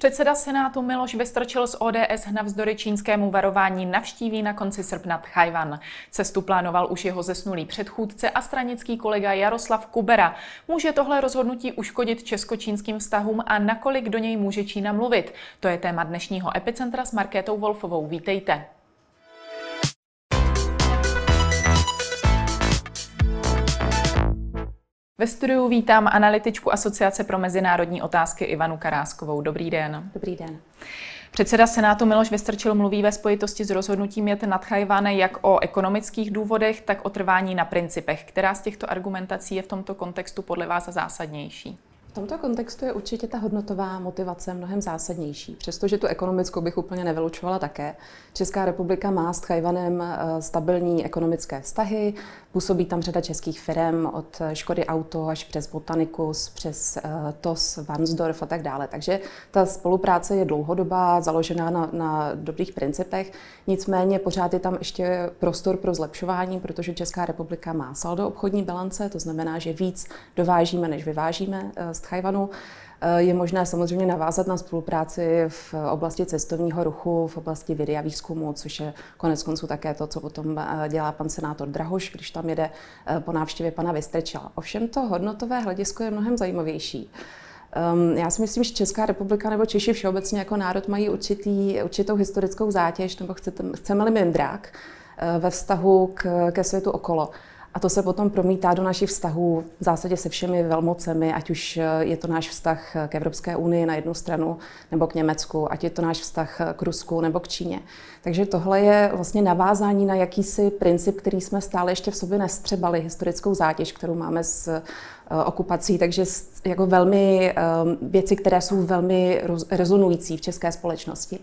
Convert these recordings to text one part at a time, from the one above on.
Předseda Senátu Miloš Vystrčil z ODS navzdory čínskému varování navštíví na konci srpna Tchajvan. Cestu plánoval už jeho zesnulý předchůdce a stranický kolega Jaroslav Kubera. Může tohle rozhodnutí uškodit česko-čínským vztahům a nakolik do něj může Čína mluvit? To je téma dnešního Epicentra s Markétou Wolfovou. Vítejte. Ve studiu vítám analytičku Asociace pro mezinárodní otázky Ivanu Karáskovou. Dobrý den. Dobrý den. Předseda Senátu Miloš Vystrčil mluví ve spojitosti s rozhodnutím jet nad Chajváne jak o ekonomických důvodech, tak o trvání na principech. Která z těchto argumentací je v tomto kontextu podle vás zásadnější? V tomto kontextu je určitě ta hodnotová motivace mnohem zásadnější, přestože tu ekonomickou bych úplně nevylučovala také. Česká republika má s Chajvanem eh, stabilní ekonomické vztahy, působí tam řada českých firm od Škody Auto až přes Botanicus, přes eh, TOS, Vansdorf a tak dále. Takže ta spolupráce je dlouhodobá, založená na, na dobrých principech, nicméně pořád je tam ještě prostor pro zlepšování, protože Česká republika má saldo obchodní bilance, to znamená, že víc dovážíme, než vyvážíme eh, z Tchajvanu. Eh, je možné samozřejmě navázat na spolupráci v oblasti cestovního ruchu, v oblasti vědy a výzkumu, což je konec konců také to, co potom eh, dělá pan senátor Drahoš, když tam jede eh, po návštěvě pana Vystrčela. Ovšem to hodnotové hledisko je mnohem zajímavější. Um, já si myslím, že Česká republika nebo Češi všeobecně jako národ mají určitý, určitou historickou zátěž, nebo chcete, chceme-li mindrák ve vztahu k, ke světu okolo. A to se potom promítá do našich vztahů v zásadě se všemi velmocemi, ať už eh, je to náš vztah k Evropské unii na jednu stranu nebo k Německu, ať je to náš vztah k Rusku nebo k Číně. Takže tohle je vlastně navázání na jakýsi princip, který jsme stále ještě v sobě nestřebali, historickou zátěž, kterou máme s eh, okupací, takže jako velmi eh, věci, které jsou velmi rezonující v české společnosti.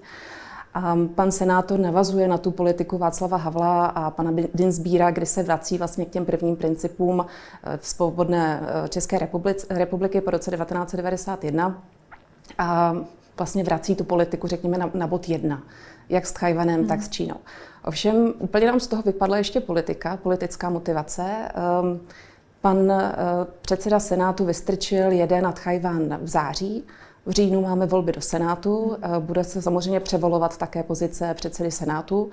Pan senátor navazuje na tu politiku Václava Havla a pana Dinsbíra, kdy se vrací vlastně k těm prvním principům eh, v svobodné eh, České republiky po roce 1991 a vlastně vrací tu politiku, řekněme, na, na bod jedna, jak s Tchajvanem, hmm. tak s Čínou. Ovšem úplně nám z toho vypadla ještě politika, politická motivace. Um, pan uh, předseda Senátu Vystrčil jede na Tchajvan v září, v říjnu máme volby do Senátu, eh, bude se samozřejmě převolovat také pozice předsedy Senátu.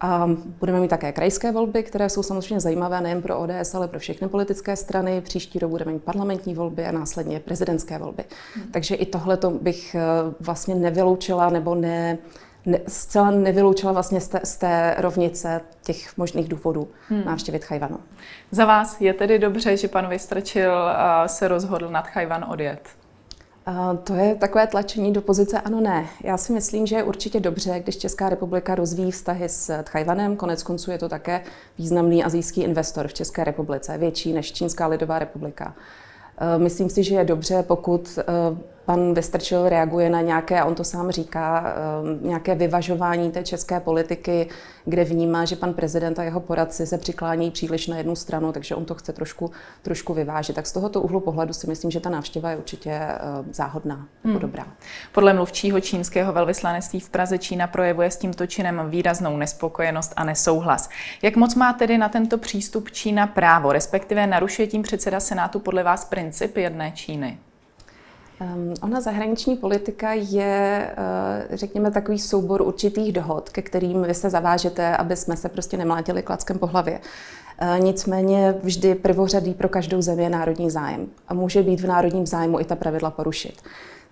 A budeme mít také krajské volby, které jsou samozřejmě zajímavé nejen pro ODS, ale pro všechny politické strany. Příští rok budeme mít parlamentní volby a následně prezidentské volby. Hmm. Takže i tohle bych eh, vlastně nevyloučila nebo ne, ne, zcela nevyloučila vlastně z té, z té rovnice těch možných důvodů hmm. návštěvit Chajvanu. Za vás je tedy dobře, že pan Vystrčil eh, se rozhodl nad Chajvan odjet? To je takové tlačení do pozice ano, ne. Já si myslím, že je určitě dobře, když Česká republika rozvíjí vztahy s Tchajvanem. Konec konců je to také významný azijský investor v České republice, větší než Čínská lidová republika. Myslím si, že je dobře, pokud pan Vystrčil reaguje na nějaké, a on to sám říká, ehm, nějaké vyvažování té české politiky, kde vnímá, že pan prezident a jeho poradci se přiklání příliš na jednu stranu, takže on to chce trošku, trošku vyvážit. Tak z tohoto úhlu pohledu si myslím, že ta návštěva je určitě ehm, záhodná hmm. dobrá. Podle mluvčího čínského velvyslanectví v Praze Čína projevuje s tímto činem výraznou nespokojenost a nesouhlas. Jak moc má tedy na tento přístup Čína právo, respektive narušuje tím předseda Senátu podle vás princip jedné Číny? Um, ona zahraniční politika je, uh, řekněme, takový soubor určitých dohod, ke kterým vy se zavážete, aby jsme se prostě nemlátili klackem po hlavě. Uh, nicméně vždy prvořadý pro každou zemi je národní zájem. A může být v národním zájmu i ta pravidla porušit.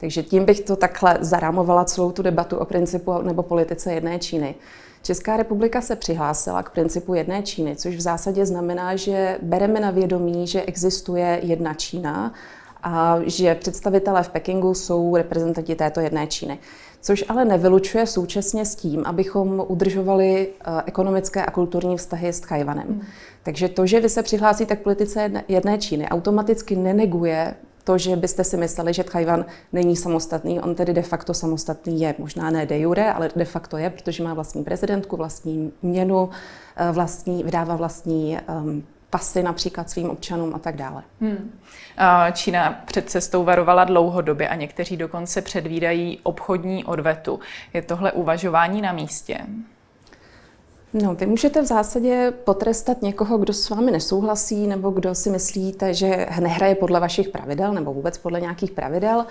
Takže tím bych to takhle zarámovala celou tu debatu o principu nebo politice jedné Číny. Česká republika se přihlásila k principu jedné Číny, což v zásadě znamená, že bereme na vědomí, že existuje jedna Čína a že představitelé v Pekingu jsou reprezentanti této jedné Číny. Což ale nevylučuje současně s tím, abychom udržovali eh, ekonomické a kulturní vztahy s Tchajvanem. Hmm. Takže to, že vy se přihlásíte k politice jedné Číny, automaticky neneguje to, že byste si mysleli, že Tchajvan není samostatný. On tedy de facto samostatný je. Možná ne de jure, ale de facto je, protože má vlastní prezidentku, vlastní měnu, eh, vlastní, vydává vlastní um, pasy například svým občanům a tak dále. Hmm. Čína před cestou varovala dlouhodobě a někteří dokonce předvídají obchodní odvetu. Je tohle uvažování na místě? No, vy můžete v zásadě potrestat někoho, kdo s vámi nesouhlasí, nebo kdo si myslíte, že nehraje podle vašich pravidel, nebo vůbec podle nějakých pravidel.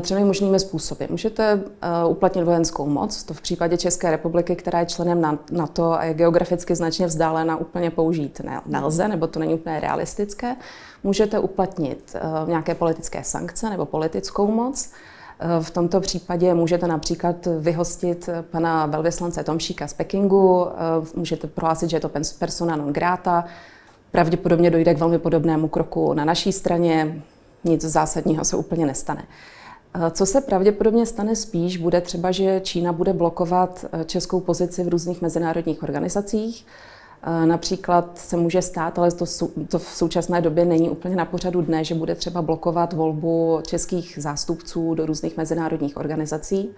třemi možnými způsoby. Můžete uplatnit vojenskou moc, to v případě České republiky, která je členem NATO a je geograficky značně vzdálená, úplně použít nelze, nebo to není úplně realistické. Můžete uplatnit nějaké politické sankce nebo politickou moc. V tomto případě můžete například vyhostit pana velvyslance Tomšíka z Pekingu, můžete prohlásit, že je to persona non grata, pravděpodobně dojde k velmi podobnému kroku na naší straně, nic zásadního se úplně nestane. Co se pravděpodobně stane spíš, bude třeba, že Čína bude blokovat českou pozici v různých mezinárodních organizacích, Například se může stát, ale to, to v současné době není úplně na pořadu dne, že bude třeba blokovat volbu českých zástupců do různých mezinárodních organizací.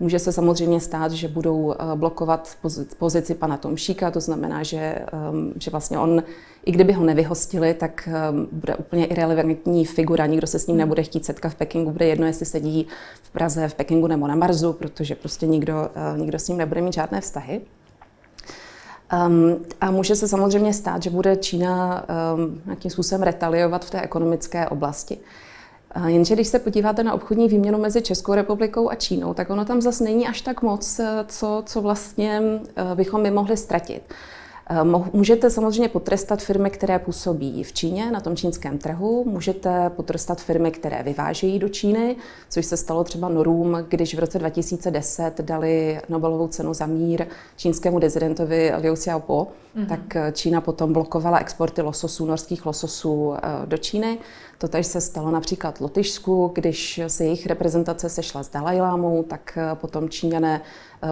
Může se samozřejmě stát, že budou eh, blokovat pozici pana Tomšíka, to znamená, že, ehm, že vlastně on, i kdyby ho nevyhostili, tak ehm, bude úplně irrelevantní figura, nikdo se s ním nebude chtít setkat v Pekingu, bude jedno, jestli sedí v Praze, v Pekingu nebo na Marsu, protože prostě nikdo, eh, nikdo s ním nebude mít žádné vztahy. Um, a může se samozřejmě stát, že bude Čína um, nějakým způsobem retaliovat v té ekonomické oblasti. Jenže když se podíváte na obchodní výměnu mezi Českou republikou a Čínou, tak ono tam zase není až tak moc, eh, co, co vlastně uh, bychom my mohli ztratit. Eh, můžete samozřejmě potrestat firmy, které působí v Číně, na tom čínském trhu. Můžete potrestat firmy, které vyvážejí do Číny, což se stalo třeba Norům, když v roce 2010 dali Nobelovou cenu za mír čínskému dezidentovi Liu Xiaobo, mm-hmm. tak eh, Čína potom blokovala exporty lososů, norských lososů eh, do Číny. To tež se stalo například Lotyšsku, když se jejich reprezentace sešla s Dalajlámou, tak potom Číňané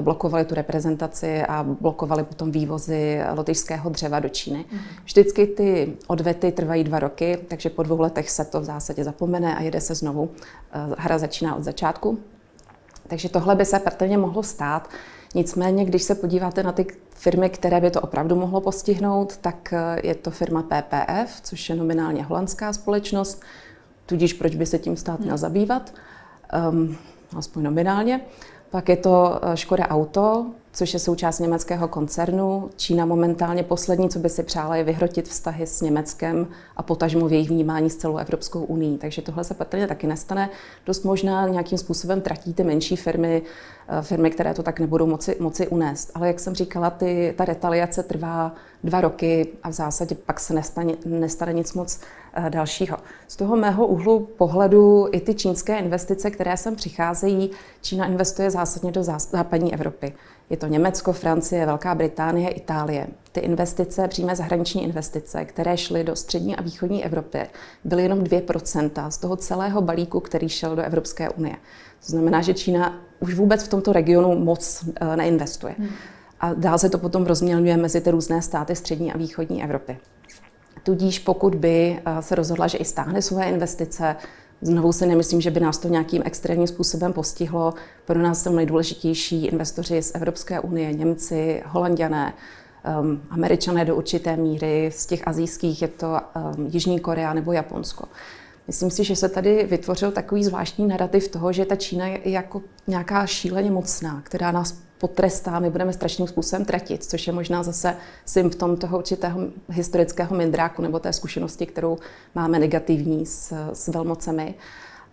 blokovali tu reprezentaci a blokovali potom vývozy lotyšského dřeva do Číny. Mhm. Vždycky ty odvety trvají dva roky, takže po dvou letech se to v zásadě zapomene a jede se znovu. Eh, hra začíná od začátku. Takže tohle by se patrně mohlo stát. Nicméně, když se podíváte na ty firmy, které by to opravdu mohlo postihnout, tak eh, je to firma PPF, což je nominálně holandská společnost, tudíž proč by se tím stát měl mhm. zabývat, um, aspoň nominálně. Pak je to eh, Škoda Auto, což je součást německého koncernu. Čína momentálně poslední, co by si přála, je vyhrotit vztahy s Německem a potažmo v jejich vnímání s celou Evropskou unii. Takže tohle se patrně taky nestane. Dost možná nějakým způsobem tratí ty menší firmy, eh, firmy, které to tak nebudou moci, moci unést. Ale jak jsem říkala, ty, ta retaliace trvá dva roky a v zásadě pak se nestane, nestane nic moc dalšího. Z toho mého úhlu pohledu i ty čínské investice, které sem přicházejí, Čína investuje zásadně do západní Evropy. Je to Německo, Francie, Velká Británie, Itálie. Ty investice, přímé zahraniční investice, které šly do střední a východní Evropy, byly jenom 2% z toho celého balíku, který šel do Evropské unie. To znamená, že Čína už vůbec v tomto regionu moc eh, neinvestuje. Hmm. A dál se to potom rozmělňuje mezi ty různé státy střední a východní Evropy. Tudíž pokud by eh, se rozhodla, že i stáhne své investice, Znovu si nemyslím, že by nás to nějakým extrémním způsobem postihlo. Pro nás jsou nejdůležitější investoři z Evropské unie, Němci, Holanděné, um, Američané do určité míry, z těch azijských je to um, Jižní Korea nebo Japonsko. Myslím si, že se tady vytvořil takový zvláštní narrativ toho, že ta Čína je jako nějaká šíleně mocná, která nás potrestá, my budeme strašným způsobem tratit, což je možná zase symptom toho určitého historického mindráku nebo té zkušenosti, kterou máme negativní s, s velmocemi.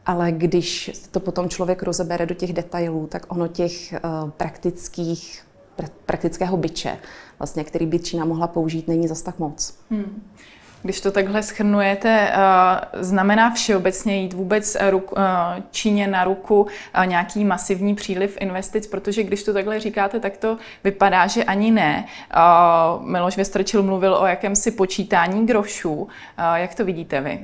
Ale když to potom člověk rozebere do těch detailů, tak ono těch uh, praktických, pra, praktického byče, vlastně, který by Čína mohla použít, není zas tak moc. Hmm. Když to takhle schrnujete, eh, znamená všeobecně jít vůbec eh, Číně na ruku eh, nějaký masivní příliv investic, protože když to takhle říkáte, tak to vypadá, že ani ne. Miloš Vestrčil mluvil o jakémsi počítání grošů. Jak to vidíte vy?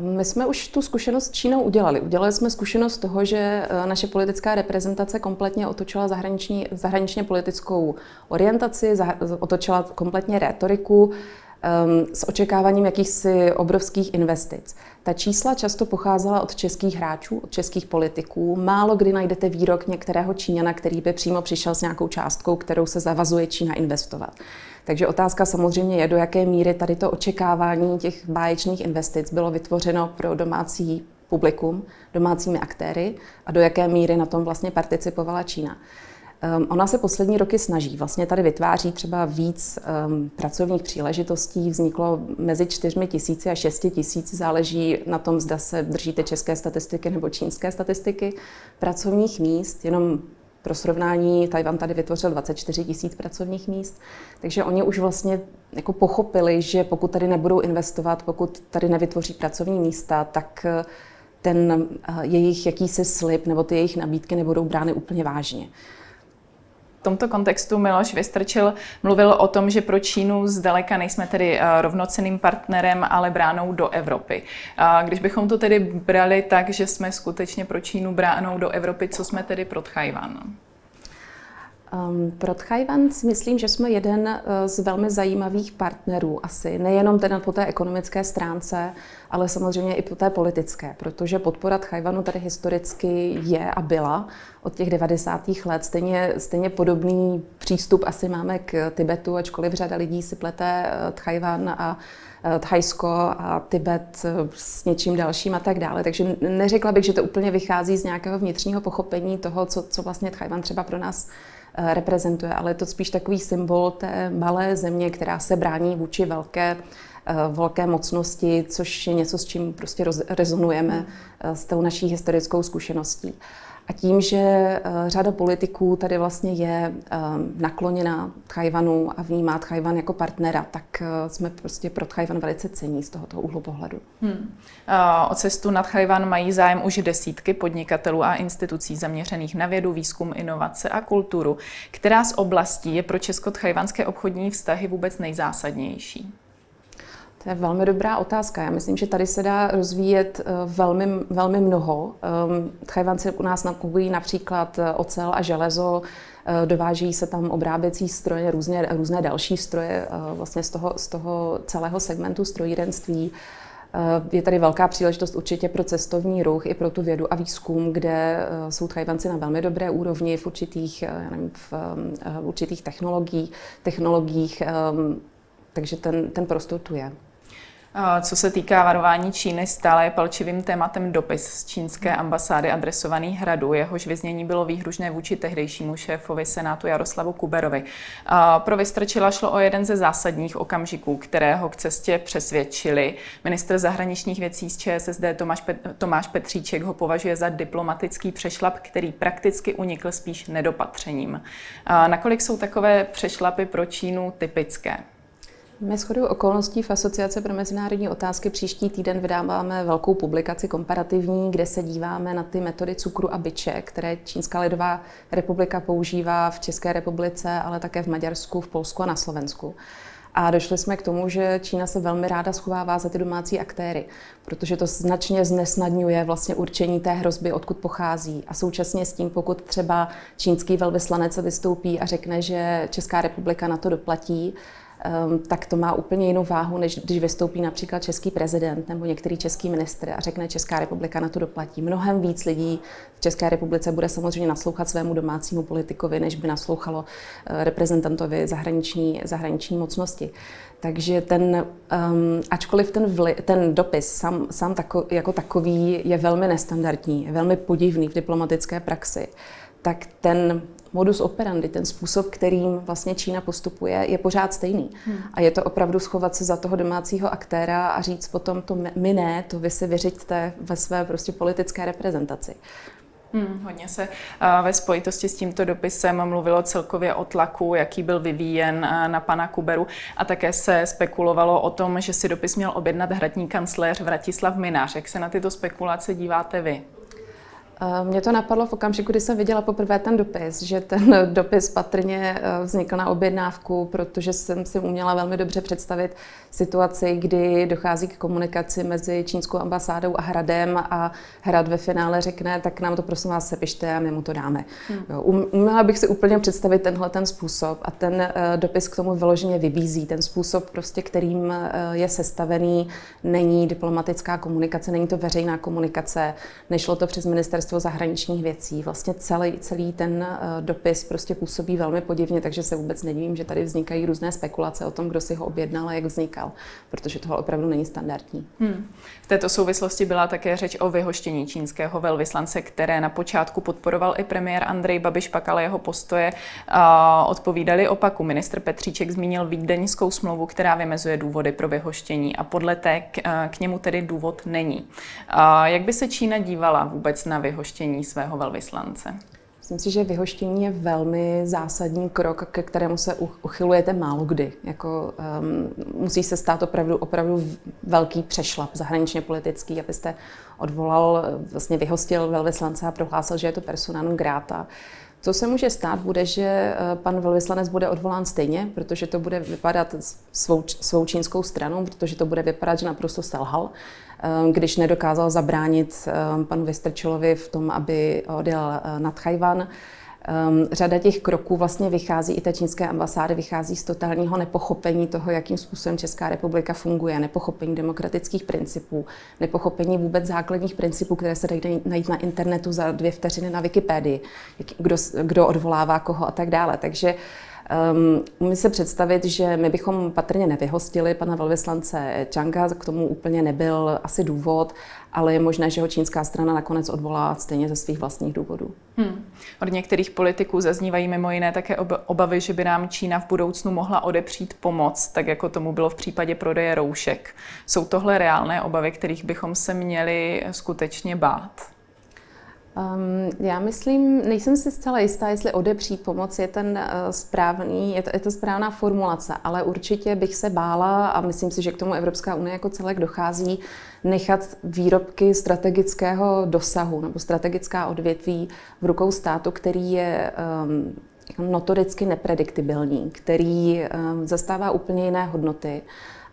My jsme už tu zkušenost s Čínou udělali. Udělali jsme zkušenost toho, že naše politická reprezentace kompletně otočila zahraniční, zahraničně politickou orientaci, otočila kompletně rétoriku s očekáváním jakýchsi obrovských investic. Ta čísla často pocházela od českých hráčů, od českých politiků. Málo kdy najdete výrok některého Číňana, který by přímo přišel s nějakou částkou, kterou se zavazuje Čína investovat. Takže otázka samozřejmě je, do jaké míry tady to očekávání těch báječných investic bylo vytvořeno pro domácí publikum, domácími aktéry a do jaké míry na tom vlastně participovala Čína. Um, ona se poslední roky snaží. Vlastně tady vytváří třeba víc um, pracovních příležitostí. Vzniklo mezi 4 tisíci a 6 tisíc. Záleží na tom, zda se držíte české statistiky nebo čínské statistiky pracovních míst. Jenom pro srovnání, Tajvan tady vytvořil 24 tisíc pracovních míst, takže oni už vlastně jako pochopili, že pokud tady nebudou investovat, pokud tady nevytvoří pracovní místa, tak eh, ten eh, jejich jakýsi slib nebo ty jejich nabídky nebudou brány úplně vážně tomto kontextu Miloš Vystrčil mluvil o tom, že pro Čínu zdaleka nejsme tedy eh, rovnoceným partnerem, ale bránou do Evropy. Když bychom to tedy brali tak, že jsme skutečně pro Čínu bránou do Evropy, co jsme tedy pro Tchajvan? Um, pro Tchajvan si myslím, že jsme jeden uh, z velmi zajímavých partnerů asi, nejenom teda po té ekonomické stránce, ale samozřejmě i po té politické, protože podpora Tchajvanu tady historicky je a byla od těch 90. let. Stejně, stejně podobný přístup asi máme k Tibetu, ačkoliv řada lidí si plete uh, Tchajvan a uh, Thajsko a Tibet s něčím dalším a tak dále. Takže neřekla bych, že to úplně vychází z nějakého vnitřního pochopení toho, co, co vlastně Tchajvan třeba pro nás Eh, reprezentuje, ale je to spíš takový symbol té malé země, která se brání vůči velké eh, velké mocnosti, což je něco, s čím prostě rezonujeme eh, s tou naší historickou zkušeností. A tím, že eh, řada politiků tady vlastně je eh, nakloněna Tchajvanu a vnímá Tchajvan jako partnera, tak eh, jsme prostě pro Tchajvan velice cení z tohoto úhlu pohledu. Hmm. O cestu na Tchajvan mají zájem už desítky podnikatelů a institucí zaměřených na vědu, výzkum, inovace a kulturu. Která z oblastí je pro česko-tchajvanské obchodní vztahy vůbec nejzásadnější? To je velmi dobrá otázka. Já myslím, že tady se dá rozvíjet eh, velmi, velmi mnoho. Ehm, Tchajvanci u nás nakupují například eh, ocel a železo, eh, dováží se tam obráběcí stroje, různé, různé další stroje vlastně z toho, z toho celého segmentu strojírenství. Je tady velká příležitost určitě pro cestovní ruch i pro tu vědu a výzkum, kde jsou Tchajvanci na velmi dobré úrovni v určitých, nevím, v, v určitých technologiích, technologiích ehm, takže ten, ten prostor tu je. Co se týká varování Číny, stále je palčivým tématem dopis z čínské ambasády adresovaný hradu. Jehož vyznění bylo výhružné vůči tehdejšímu šéfovi Senátu Jaroslavu Kuberovi. Pro Vystrčila šlo o jeden ze zásadních okamžiků, kterého k cestě přesvědčili. Ministr zahraničních věcí z ČSSD Tomáš, Pet- Tomáš Petříček ho považuje za diplomatický přešlap, který prakticky unikl spíš nedopatřením. Nakolik jsou takové přešlapy pro Čínu typické? My shodou okolností v Asociace pro mezinárodní otázky příští týden vydáváme velkou publikaci komparativní, kde se díváme na ty metody cukru a byče, které Čínská lidová republika používá v České republice, ale také v Maďarsku, v Polsku a na Slovensku. A došli jsme k tomu, že Čína se velmi ráda schovává za ty domácí aktéry, protože to značně znesnadňuje vlastně určení té hrozby, odkud pochází. A současně s tím, pokud třeba čínský velvyslanec vystoupí a řekne, že Česká republika na to doplatí, tak to má úplně jinou váhu, než když vystoupí například český prezident nebo některý český ministr a řekne Česká republika na to doplatí. Mnohem víc lidí v České republice bude samozřejmě naslouchat svému domácímu politikovi, než by naslouchalo eh, reprezentantovi zahraniční, zahraniční mocnosti. Takže ten, um, ačkoliv ten, vli, ten dopis sám, sám tako, jako takový je velmi nestandardní, je velmi podivný v diplomatické praxi, tak ten modus operandi, ten způsob, kterým vlastně Čína postupuje, je pořád stejný. Hmm. A je to opravdu schovat se za toho domácího aktéra a říct potom to my ne, to vy si vyřiďte ve své prostě politické reprezentaci. Hmm, hodně se ve spojitosti s tímto dopisem mluvilo celkově o tlaku, jaký byl vyvíjen na pana Kuberu a také se spekulovalo o tom, že si dopis měl objednat hradní kancléř Vratislav Minář. Jak se na tyto spekulace díváte vy? Eh, mě to napadlo v okamžiku, kdy jsem viděla poprvé ten dopis, že ten dopis patrně eh, vznikl na objednávku, protože jsem si uměla velmi dobře představit situaci, kdy dochází k komunikaci mezi čínskou ambasádou a Hradem a Hrad ve finále řekne, tak nám to prosím vás sepište a my mu to dáme. Hmm. Jo, um, uměla bych si úplně představit tenhle ten způsob a ten uh, dopis k tomu vyloženě vybízí. Ten způsob, prostě, kterým uh, je sestavený, není diplomatická komunikace, není to veřejná komunikace, nešlo to přes ministerstvo ministerstvo zahraničních věcí. Vlastně celý, celý ten dopis prostě působí velmi podivně, takže se vůbec nedivím, že tady vznikají různé spekulace o tom, kdo si ho objednal a jak vznikal, protože tohle opravdu není standardní. Hmm. V této souvislosti byla také řeč o vyhoštění čínského velvyslance, které na počátku podporoval i premiér Andrej Babiš, pak ale jeho postoje odpovídali opaku. Ministr Petříček zmínil vídeňskou smlouvu, která vymezuje důvody pro vyhoštění a podle té k, k němu tedy důvod není. Jak by se Čína dívala vůbec na vyhoštění svého velvyslance? Myslím si, že vyhoštění je velmi zásadní krok, ke kterému se uchylujete málo kdy. Jako, um, musí se stát opravdu, opravdu velký přešlap zahraničně politický, abyste odvolal, vlastně vyhostil velvyslance a prohlásil, že je to persona non grata. Co se může stát, bude, že eh, pan velvyslanec bude odvolán stejně, protože to bude vypadat svou, svou čínskou stranou, protože to bude vypadat, že naprosto selhal, eh, když nedokázal zabránit eh, panu Vystrčilovi v tom, aby odjel nad Chajvan. Um, řada těch kroků vlastně vychází, i té čínské ambasády vychází z totálního nepochopení toho, jakým způsobem Česká republika funguje, nepochopení demokratických principů, nepochopení vůbec základních principů, které se dají najít na internetu za dvě vteřiny na Wikipedii, kdo, kdo odvolává koho a tak dále. Takže Um, umím se představit, že my bychom patrně nevyhostili pana velvyslance Changa, k tomu úplně nebyl asi důvod, ale je možné, že ho čínská strana nakonec odvolá stejně ze svých vlastních důvodů. Hmm. Od některých politiků zaznívají mimo jiné také obavy, že by nám Čína v budoucnu mohla odepřít pomoc, tak jako tomu bylo v případě prodeje roušek. Jsou tohle reálné obavy, kterých bychom se měli skutečně bát? Um, já myslím, nejsem si zcela jistá, jestli odepřít pomoc je ten uh, správný, je to, je to správná formulace, ale určitě bych se bála a myslím si, že k tomu Evropská unie jako celek dochází, nechat výrobky strategického dosahu nebo strategická odvětví v rukou státu, který je um, notoricky neprediktibilní, který um, zastává úplně jiné hodnoty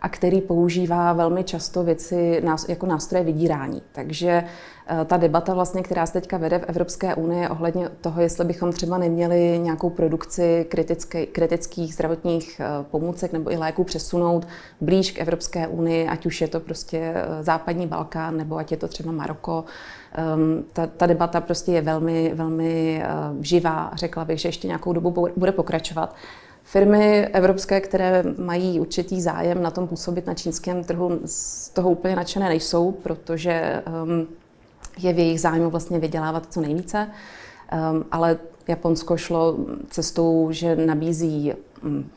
a který používá velmi často věci jako nástroje vydírání. Takže eh, ta debata, vlastně, která se teďka vede v Evropské unii ohledně toho, jestli bychom třeba neměli nějakou produkci kritické, kritických zdravotních eh, pomůcek nebo i léků přesunout blíž k Evropské unii, ať už je to prostě eh, západní Balkán nebo ať je to třeba Maroko. Um, ta, ta debata prostě je velmi, velmi živá. Řekla bych, že ještě nějakou dobu bude pokračovat. Firmy evropské, které mají určitý zájem na tom působit na čínském trhu, z toho úplně nadšené nejsou, protože um, je v jejich zájmu vlastně vydělávat co nejvíce. Um, ale Japonsko šlo cestou, že nabízí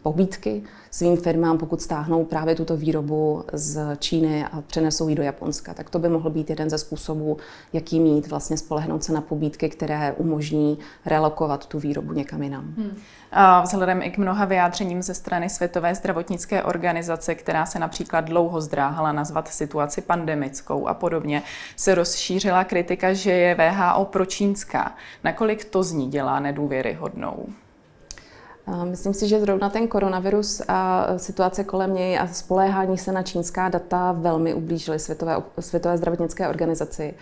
pobídky svým firmám, pokud stáhnou právě tuto výrobu z Číny a přenesou ji do Japonska. Tak to by mohl být jeden ze způsobů, jaký mít vlastně spolehnout se na pobídky, které umožní relokovat tu výrobu někam jinam. Hmm. A vzhledem i k mnoha vyjádřením ze strany Světové zdravotnické organizace, která se například dlouho zdráhala nazvat situaci pandemickou a podobně, se rozšířila kritika, že je VHO pročínská. Nakolik to z ní dělá nedůvěryhodnou? Myslím si, že zrovna ten koronavirus a situace kolem něj a spoléhání se na čínská data velmi ublížily Světové, Světové zdravotnické organizaci.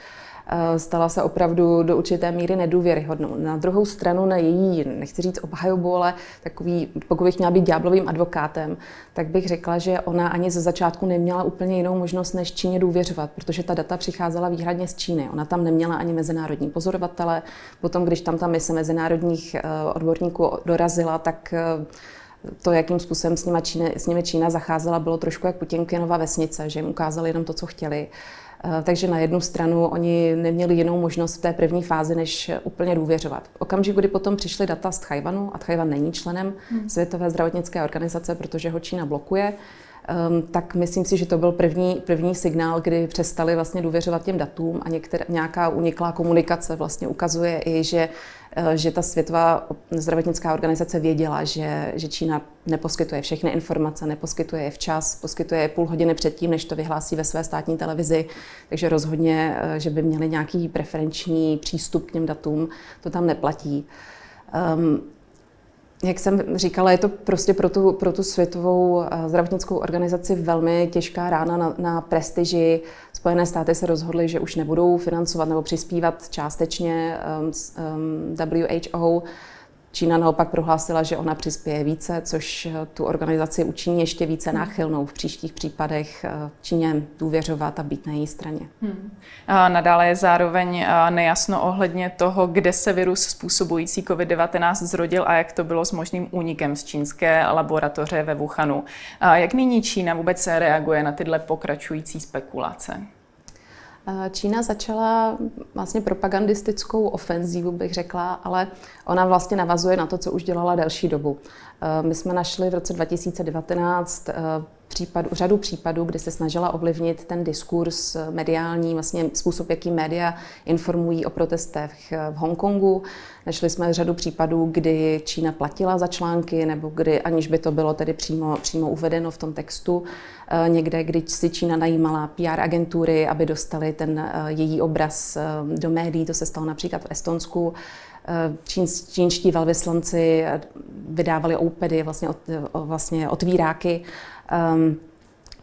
Eh, stala se opravdu do určité míry nedůvěryhodnou. Na druhou stranu na její, nechci říct obhajobu, ale takový, pokud bych měla být ďáblovým advokátem, tak bych řekla, že ona ani ze začátku neměla úplně jinou možnost, než Číně důvěřovat, protože ta data přicházela výhradně z Číny. Ona tam neměla ani mezinárodní pozorovatele. Potom, když tam ta mise mezinárodních eh, odborníků dorazila, tak eh, to, jakým způsobem s nimi Čína, s nimi Čína zacházela, bylo trošku jak Putinkinova vesnice, že jim ukázali jenom to, co chtěli. Eh, takže na jednu stranu oni neměli jinou možnost v té první fázi, než úplně důvěřovat. V okamžiku, kdy potom přišly data z Tchajvanu, a Tchajvan není členem hmm. Světové zdravotnické organizace, protože ho Čína blokuje, um, tak myslím si, že to byl první, první signál, kdy přestali vlastně důvěřovat těm datům a některá, nějaká uniklá komunikace vlastně ukazuje i, že že ta světová zdravotnická organizace věděla, že, že Čína neposkytuje všechny informace, neposkytuje je včas, poskytuje je půl hodiny předtím, než to vyhlásí ve své státní televizi, takže rozhodně, eh, že by měli nějaký preferenční přístup k těm datům, to tam neplatí. Um, jak jsem říkala, je to prostě pro tu, pro tu světovou eh, zdravotnickou organizaci velmi těžká rána na, na prestiži. Spojené státy se rozhodly, že už nebudou financovat nebo přispívat částečně um, um, WHO. Čína naopak prohlásila, že ona přispěje více, což tu organizaci učiní ještě více hmm. náchylnou v příštích případech Číně důvěřovat a být na její straně. Hmm. A nadále je zároveň nejasno ohledně toho, kde se virus způsobující COVID-19 zrodil a jak to bylo s možným únikem z čínské laboratoře ve Wuhanu. A jak nyní Čína vůbec reaguje na tyhle pokračující spekulace? Čína začala vlastně propagandistickou ofenzívu, bych řekla, ale ona vlastně navazuje na to, co už dělala delší dobu. My jsme našli v roce 2019 případ, řadu případů, kdy se snažila ovlivnit ten diskurs mediální, vlastně způsob, jaký média informují o protestech v Hongkongu. Našli jsme řadu případů, kdy Čína platila za články, nebo kdy, aniž by to bylo tedy přímo, přímo uvedeno v tom textu, eh, někde, když si Čína najímala PR agentury, aby dostali ten eh, její obraz eh, do médií, to se stalo například v Estonsku, Čín, čínští velvyslanci vydávali oupedy, vlastně, vlastně otvíráky. Um,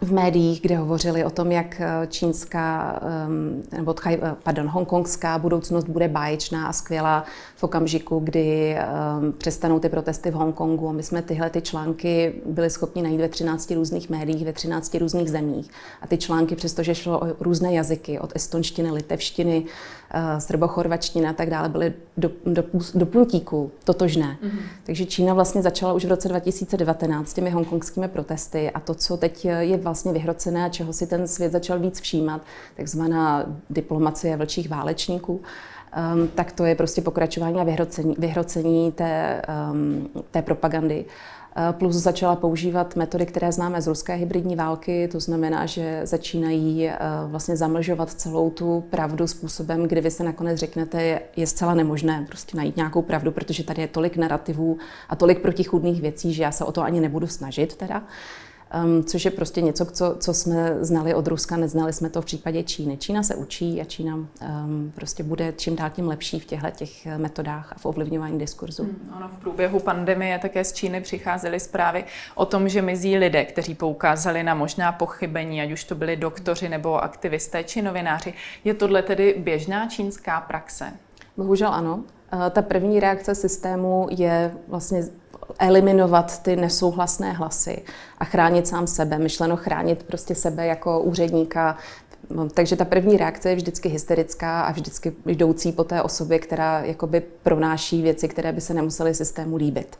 v médiích, kde hovořili o tom, jak eh, čínská, ehm, nebo tchaj, eh, pardon, hongkongská budoucnost bude báječná a skvělá v okamžiku, kdy um, přestanou ty protesty v Hongkongu. A my jsme tyhle ty články byli schopni najít ve 13 různých médiích, ve 13 různých zemích. A ty články, přestože šlo o různé jazyky, od estonštiny, litevštiny, uh, srbochorvačtiny a tak dále, byly do, do, do puntíku totožné. Mm-hmm. Takže Čína vlastně začala už v roce 2019 těmi hongkongskými protesty a to, co teď je vlastně vyhrocené a čeho si ten svět začal víc všímat, takzvaná diplomacie vlčích válečníků, um, tak to je prostě pokračování a vyhrocení, vyhrocení té, um, té propagandy. Uh, plus začala používat metody, které známe z ruské hybridní války, to znamená, že začínají uh, vlastně zamlžovat celou tu pravdu způsobem, kdy vy se nakonec řeknete, je zcela nemožné prostě najít nějakou pravdu, protože tady je tolik narrativů a tolik protichudných věcí, že já se o to ani nebudu snažit teda um, což je prostě něco, co, co jsme znali od Ruska, neznali jsme to v případě Číny. Čína se učí a Čína um, prostě bude čím dál tím lepší v těchto těch metodách a v ovlivňování diskurzu. Hmm, ono v průběhu pandemie také z Číny přicházely zprávy o tom, že mizí lidé, kteří poukázali na možná pochybení, ať už to byli doktoři nebo aktivisté či novináři. Je tohle tedy běžná čínská praxe? Bohužel ano. Eh, ta první reakce systému je vlastně eliminovat ty nesouhlasné hlasy a chránit sám sebe, myšleno chránit prostě sebe jako úředníka. Takže ta první reakce je vždycky hysterická a vždycky jdoucí po té osobě, která jakoby pronáší věci, které by se nemusely systému líbit.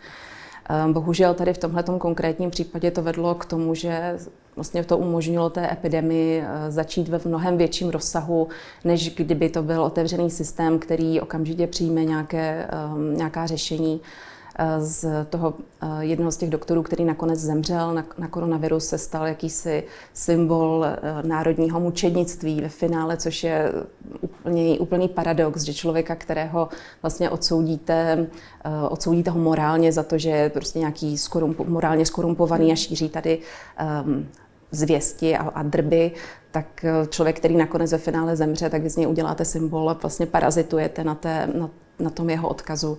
Ehm, bohužel tady v tomhle konkrétním případě to vedlo k tomu, že vlastně to umožnilo té epidemii eh, začít ve mnohem větším rozsahu, než kdyby to byl otevřený systém, který okamžitě přijme nějaké, ehm, nějaká řešení z toho eh, jednoho z těch doktorů, který nakonec zemřel na, na koronavirus, se stal jakýsi symbol eh, národního mučednictví ve finále, což je úplně, úplný paradox, že člověka, kterého vlastně odsoudíte, eh, odsoudíte ho morálně za to, že je prostě nějaký skorumpo, morálně skorumpovaný a šíří tady um, zvěsti a, a drby, tak člověk, který nakonec ve finále zemře, tak vy z něj uděláte symbol a vlastně parazitujete na, té, na, na tom jeho odkazu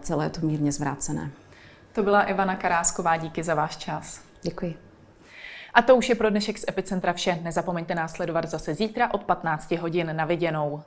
celé je to mírně zvrácené. To byla Ivana Karásková, díky za váš čas. Děkuji. A to už je pro dnešek z Epicentra vše. Nezapomeňte následovat zase zítra od 15 hodin na viděnou.